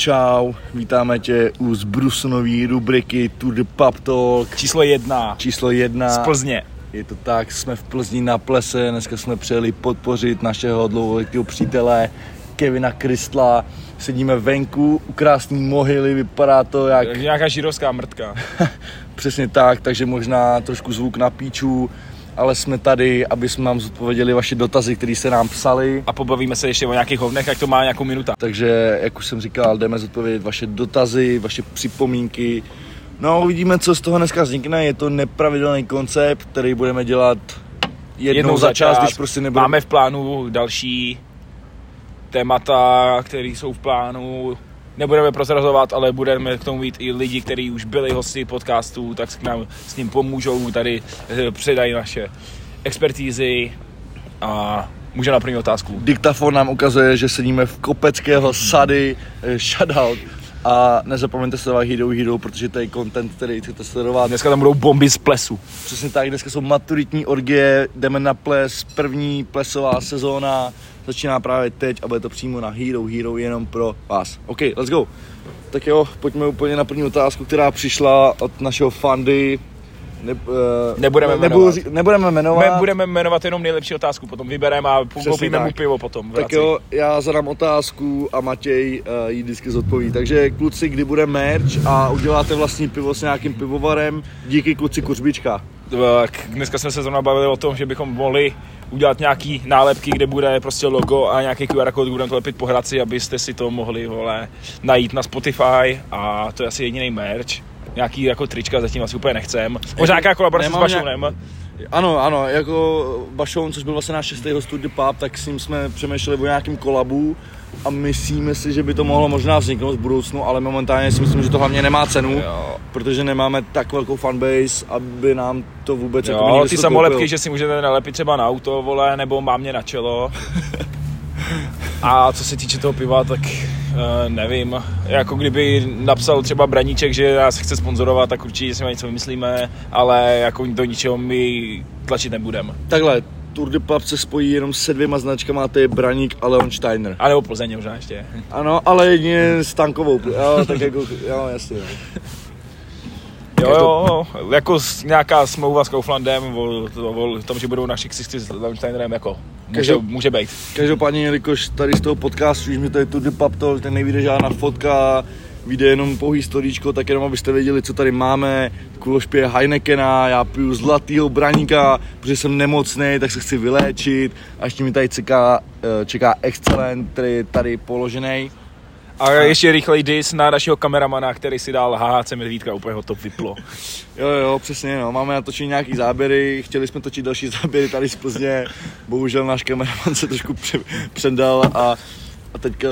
Čau, vítáme tě u zbrusnové rubriky Tour de Pub Talk Číslo jedna. číslo jedna. Z Plzně. Je to tak, jsme v Plzni na plese, dneska jsme přijeli podpořit našeho dlouholetého přítele Kevina Kristla. Sedíme venku u krásné mohyly, vypadá to jak Nějaká žirovská mrtka. přesně tak, takže možná trošku zvuk na píču, ale jsme tady, aby jsme vám zodpověděli vaše dotazy, které se nám psali. A pobavíme se ještě o nějakých hovnech, jak to má nějakou minuta. Takže, jak už jsem říkal, jdeme zodpovědět vaše dotazy, vaše připomínky. No, uvidíme, co z toho dneska vznikne. Je to nepravidelný koncept, který budeme dělat jednou, jednou za čas, když prostě nebudeme... Máme v plánu další témata, které jsou v plánu. Nebudeme prozrazovat, ale budeme k tomu mít i lidi, kteří už byli hosty podcastů, tak k nám s ním pomůžou, tady eh, předají naše expertízy a může na první otázku. Diktafon nám ukazuje, že sedíme v Kopeckého sady, eh, shoutout. A nezapomeňte sledovat Hero Hero, protože to je content, který chcete sledovat. Dneska tam budou bomby z plesu. Přesně tak, dneska jsou maturitní orgie, jdeme na ples, první plesová sezóna, začíná právě teď a bude to přímo na Hero Hero jenom pro vás. OK, let's go. Tak jo, pojďme úplně na první otázku, která přišla od našeho fandy. Ne, uh, Nebudeme nebudu, jmenovat. ří- nebudeme jmenovat. My budeme jmenovat jenom nejlepší otázku, potom vybereme a koupíme mu pivo potom. Tak jo, já zadám otázku a Matěj uh, ji vždycky zodpoví. Takže kluci, kdy bude merch a uděláte vlastní pivo s nějakým pivovarem, díky kluci Kuřbička. Tak dneska jsme se zrovna bavili o tom, že bychom mohli udělat nějaký nálepky, kde bude prostě logo a nějaký QR kód, budeme to lepit po Hradci, abyste si to mohli vole, najít na Spotify a to je asi jediný merch. Nějaký jako trička zatím asi úplně nechcem. Možná nějaká kolaborace s Nemám nějak- Bašounem. Ano, ano, jako Bašoun, což byl vlastně náš šestý host de Pub, tak s ním jsme přemýšleli o nějakým kolabu a myslíme si, že by to mohlo možná vzniknout v budoucnu, ale momentálně si myslím, že to hlavně nemá cenu, Jo. protože nemáme tak velkou fanbase, aby nám to vůbec jako Jo, někdo ty samolepky, koupil. že si můžete nalepit třeba na auto, vole, nebo mám mě na čelo. A co se týče toho piva, tak uh, nevím. Jako kdyby napsal třeba Braníček, že nás chce sponzorovat, tak určitě si něco vymyslíme, ale jako do ničeho my tlačit nebudeme. Takhle, Tour de Pub se spojí jenom se dvěma značkama, a to je Braník a Leon Steiner. A nebo Plzeň možná ještě. Ano, ale jedině s tankovou, jo, tak jako, jo, jasně. Jo. Jo, jo, jako nějaká smlouva s Kauflandem o, o, o tom, že budou na Šixisty s Leonsteinerem, jako může, může být. Každopádně, jelikož tady z toho podcastu, už mi tady Tour de Pub Talk, tak nevyjde žádná fotka, vyjde jenom pouhý storíčko, tak jenom abyste věděli, co tady máme. Kuloš pije Heinekena, já piju zlatýho braníka, protože jsem nemocný, tak se chci vyléčit. A ještě mi tady čeká, eh, čeká Excellent, který je tady položený. A ještě rychlej dis na našeho kameramana, který si dal HHC Medvídka, úplně ho to vyplo. Jo, jo, přesně, no. máme natočit nějaký záběry, chtěli jsme točit další záběry tady z Plzně, bohužel náš kameraman se trošku pře- předal a, a teďka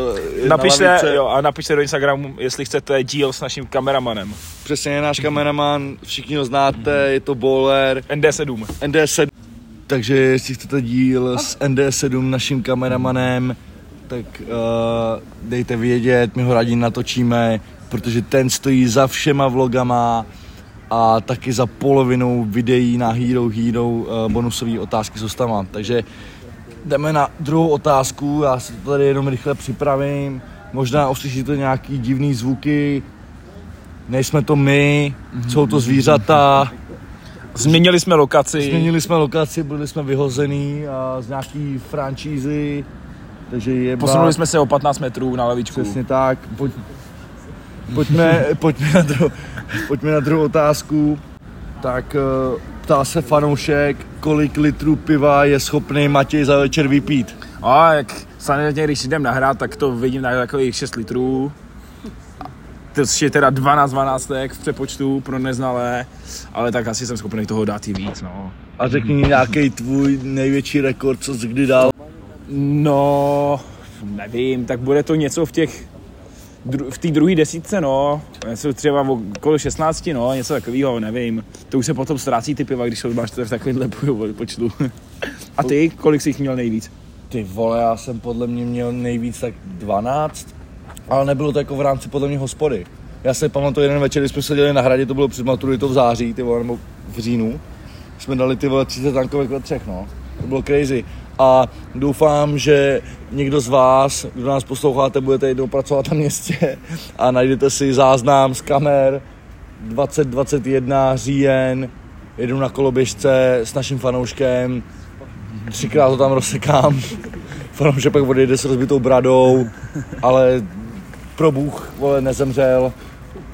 Napište, na lavice. jo, a napište do Instagramu, jestli chcete díl s naším kameramanem. Přesně je náš kameraman, všichni ho znáte, je to bowler, ND7. ND7. Takže jestli chcete díl s ND7 naším kameramanem, tak uh, dejte vědět, my ho rádi natočíme, protože ten stojí za všema vlogama a taky za polovinou videí na Hero Hero uh, bonusové otázky s hostama. Takže jdeme na druhou otázku, já si to tady jenom rychle připravím. Možná uslyšíte nějaký divný zvuky, nejsme to my, jsou to zvířata. Změnili jsme lokaci. Změnili jsme lokaci, byli jsme vyhozený a z nějaký franšízy, takže je Posunuli jsme se o 15 metrů na levičku. Přesně tak. Pojď, pojďme, pojďme, na druhou, pojďme na druhou otázku. Tak eh, ptá se fanoušek, kolik litrů piva je schopný Matěj za večer vypít. A jak samozřejmě, když jdem nahrát, tak to vidím na takových 6 litrů. To je teda 12 12 v přepočtu pro neznalé, ale tak asi jsem schopný toho dát i víc, no. A řekni nějaký tvůj největší rekord, co jsi kdy dal. No, nevím, tak bude to něco v těch, v té druhé desítce, no. Něco třeba okolo 16, no, něco takového, nevím. To už se potom ztrácí ty piva, když máš v takovémhle počtu. A ty, kolik jsi jich měl nejvíc? Ty vole, já jsem podle mě měl nejvíc tak 12, ale nebylo to jako v rámci podle mě hospody. Já si pamatuju jeden večer, kdy jsme seděli na hradě, to bylo před maturitou v září, ty vole, nebo v říjnu. Jsme dali ty vole 30 tankovek ve třech, no. To bylo crazy. A doufám, že někdo z vás, kdo nás posloucháte, budete jednou pracovat na městě a najdete si záznam z kamer 2021 říjen, jedu na koloběžce s naším fanouškem, třikrát to tam rozsekám, fanoušek pak odejde s rozbitou bradou, ale pro Bůh, vole, nezemřel,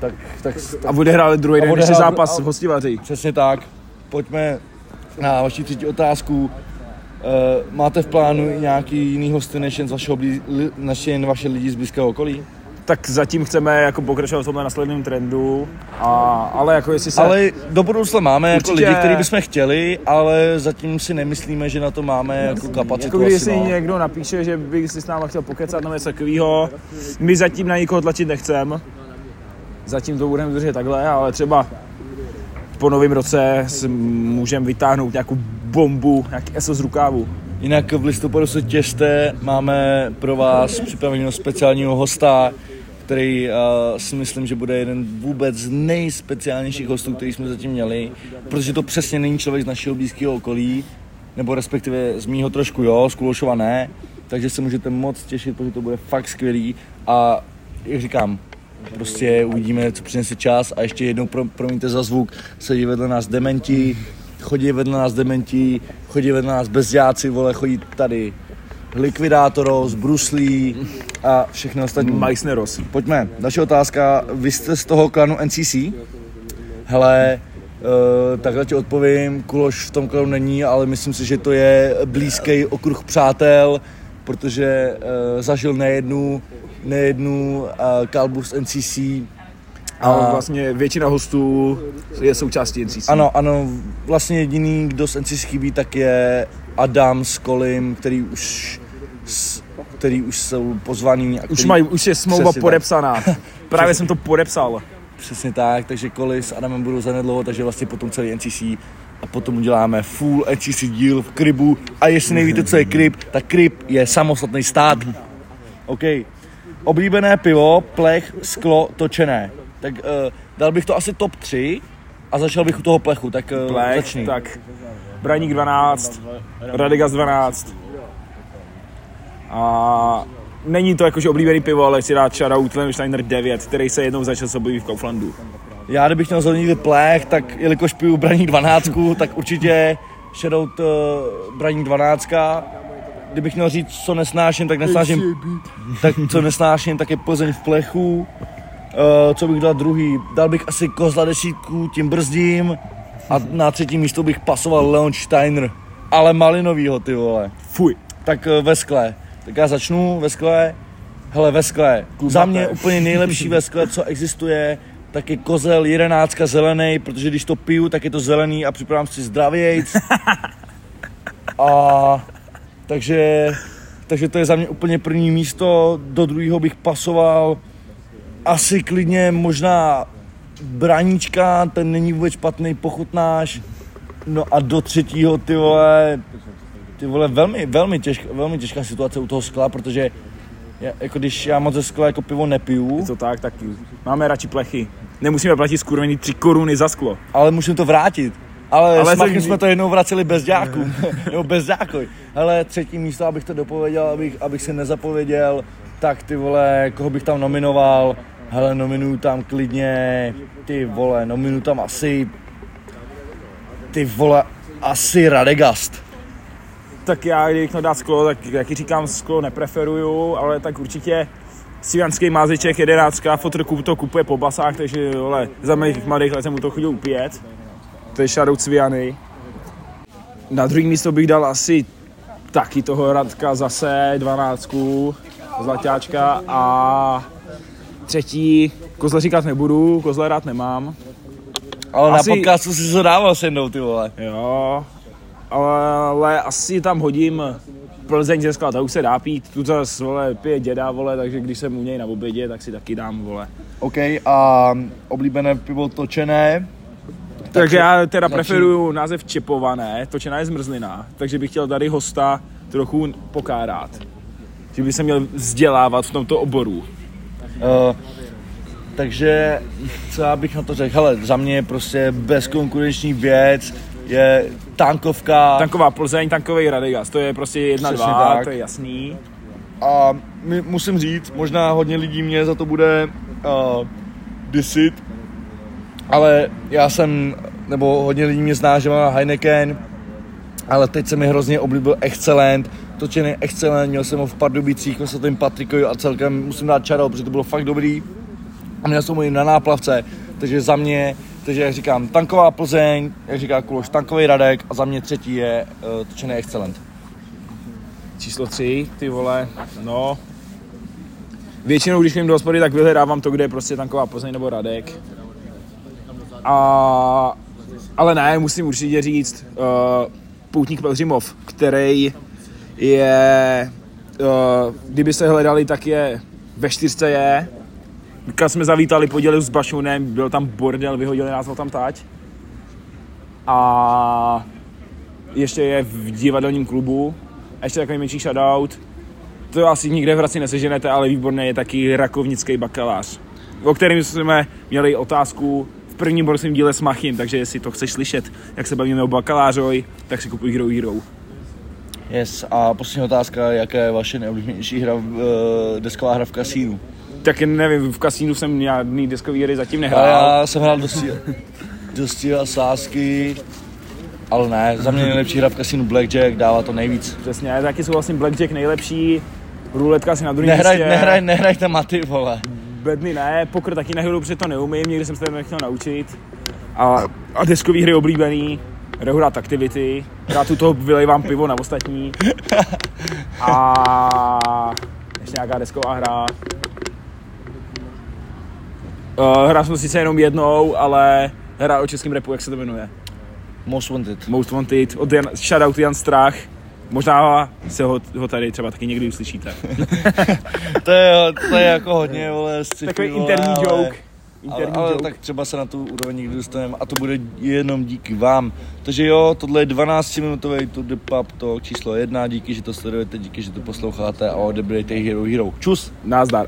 tak, tak, A odehráli druhý A den zápas a- v hostivaří. Přesně tak. Pojďme na vaši třetí otázku. Uh, máte v plánu i nějaký jiný hosty než jen, z vašeho blí, li, než jen vaše lidi z blízkého okolí? Tak zatím chceme jako pokračovat v tomhle následném trendu, a, ale jako jestli se... Ale do budoucna máme jako Určitě. lidi, který bychom chtěli, ale zatím si nemyslíme, že na to máme jako kapacitu. Jako když si no. někdo napíše, že by si s náma chtěl pokecat nebo něco takového, my zatím na nikoho tlačit nechcem. Zatím to budeme držet takhle, ale třeba po novém roce můžeme vytáhnout nějakou bombu, nějaký ESO z rukávu. Jinak v listopadu se těšte, máme pro vás připraveného speciálního hosta, který uh, si myslím, že bude jeden vůbec z nejspeciálnějších hostů, který jsme zatím měli, protože to přesně není člověk z našeho blízkého okolí, nebo respektive z mýho trošku jo, z Kulošova ne, takže se můžete moc těšit, protože to bude fakt skvělý. A jak říkám, prostě uvidíme, co přinese čas. A ještě jednou pro, promiňte za zvuk, sedí vedle nás dementi, chodí vedle nás dementi, chodí vedle nás bezděáci, vole, chodí tady Likvidátoros, Bruslí a všechny ostatní. Meissneros. Pojďme, další otázka. Vy jste z toho klanu NCC? Hele, uh, takhle ti odpovím, Kuloš v tom klanu není, ale myslím si, že to je blízký okruh přátel, protože uh, zažil nejednu, nejednu uh, kalbu z NCC. A vlastně většina hostů je součástí NCC. Ano, ano, vlastně jediný, kdo z NCC chybí, tak je Adam s Kolim, který už, který už jsou pozvaný. A Už, který, mají, už je smlouva Přesně tak. podepsaná. Právě jsem to podepsal. Přesně tak, takže Koli s Adamem budou zanedlouho, takže vlastně potom celý NCC a potom uděláme full NCC díl v Krybu a jestli nevíte, co je Kryb, tak Kryb je samostatný stát. OK. Oblíbené pivo, plech, sklo, točené. Tak uh, dal bych to asi top 3 a začal bych u toho plechu, tak uh, Plech, začni. tak Braník 12, Radigas 12. A není to jakože oblíbený pivo, ale chci dát shoutout Lemsteiner 9, který se jednou začal se objeví v Kauflandu. Já kdybych měl zhodnotit plech, tak jelikož piju Braník 12, tak určitě shoutout uh, Braník 12. Kdybych měl říct, co nesnáším, tak nesnáším, tak co nesnáším, tak je Plzeň v plechu. Uh, co bych dal druhý? Dal bych asi kozla desítku, tím brzdím. A na třetí místo bych pasoval Leon Steiner. Ale malinovýho, ty vole. Fuj. Tak uh, ve skle. Tak já začnu ve skle. Hele, ve skle. Za mě úplně nejlepší ve skle, co existuje, tak je kozel jedenáctka zelený, protože když to piju, tak je to zelený a připravám si zdravějc. A takže, takže to je za mě úplně první místo, do druhého bych pasoval asi klidně možná braníčka, ten není vůbec špatný, pochutnáš. No a do třetího, ty vole, ty vole, velmi, velmi, těžká, velmi těžká situace u toho skla, protože já, jako když já moc ze skla jako pivo nepiju, Je to tak, tak máme radši plechy. Nemusíme platit skurvený 3 koruny za sklo. ale můžeme to vrátit. Ale, Ale s Machem to- jsme to jednou vraceli bez dějáků, nebo bez dějákoj. Ale třetí místo, abych to dopověděl, abych, abych si nezapověděl, tak ty vole, koho bych tam nominoval, hele, nominuju tam klidně, ty vole, nominuju tam asi, ty vole, asi Radegast. Tak já, když to dát sklo, tak jak říkám, sklo nepreferuju, ale tak určitě Sivanský mázeček 11, fotr kup to kupuje po basách, takže vole, za mých mladých let jsem mu to chodil upět. To je shoutout Sviany. Na druhý místo bych dal asi taky toho Radka zase, 12, zlaťáčka a třetí, kozle říkat nebudu, kozle rád nemám. Ale Asi- na podcastu si to dával se mnou, ty vole. Jo, ale, ale asi tam hodím Plzeň ze skla, ta už se dá pít, tu zase, vole, pije děda, vole, takže když jsem u něj na obědě, tak si taky dám, vole. OK, a oblíbené pivo točené, Takže já teda začni. preferuju název čepované, točená je zmrzlina, takže bych chtěl tady hosta trochu pokárat. Že by se měl vzdělávat v tomto oboru. Uh, takže co já bych na to řekl? Hele, za mě je prostě bezkonkurenční věc, je tankovka. Tanková Plzeň, tankový Radegast, to je prostě jedna, Přesně dva, tak. to je jasný. A my, musím říct, možná hodně lidí mě za to bude uh, disit, ale já jsem, nebo hodně lidí mě zná, že mám Heineken, ale teď se mi hrozně oblíbil Excellent, točený Excellent, měl jsem ho v Pardubicích, měl jsem tím Patrikovi a celkem musím dát čarou, protože to bylo fakt dobrý. A měl jsem ho i na náplavce, takže za mě, takže jak říkám, tanková Plzeň, jak říká Kuloš, tankový Radek a za mě třetí je uh, točený Excellent. Číslo tři, ty vole, no. Většinou, když jim do hospody, tak vyhledávám to, kde je prostě tanková Plzeň nebo Radek. A, ale ne, musím určitě říct, uh, Poutník Pelřimov, který je, uh, kdyby se hledali, tak je ve čtyřce je. Když jsme zavítali, podělili s Bašunem, byl tam bordel, vyhodili nás tam tať. A ještě je v divadelním klubu. Ještě takový menší shoutout. To asi nikde v Hradci neseženete, ale výborný je taky rakovnický bakalář. O kterém jsme měli otázku prvním borsovém díle s Machim, takže jestli to chceš slyšet, jak se bavíme o bakalářovi, tak si kupuj Hero Hero. Yes, a poslední otázka, jaká je vaše nejoblíbenější hra, uh, desková hra v kasínu? Tak nevím, v kasínu jsem žádný deskový hry zatím A nehrál. já jsem hrál dosti, dosti a sásky, ale ne, za mě nejlepší hra v kasínu Blackjack, dává to nejvíc. Přesně, já taky souhlasím, Blackjack nejlepší, ruletka si na druhém Nehraj, místě. nehraj, nehrajte maty, vole. Bedny ne, pokr taky nehraju, protože to neumím, někdy jsem se to nechtěl naučit. A, a deskový hry oblíbený, hrát Activity, já tu toho vylejvám pivo na ostatní. A ještě nějaká desková hra. Uh, hrál jsem sice jenom jednou, ale hra o českém repu, jak se to jmenuje? Most Wanted. Most Wanted, od Jan, shoutout Jan Strach. Možná se ho, ho tady třeba taky někdy uslyšíte. To je, to je jako hodně, vole, sci-fi, Takový vole, interní ale- joke. Ale, Interní ale joke. tak třeba se na tu úroveň někdy dostaneme a to bude jenom díky vám. Takže jo, tohle je 12-minutový Tour de Pub Talk číslo jedna. Díky, že to sledujete, díky, že to posloucháte a odebírejte Hero Hero. Čus! Nazdar.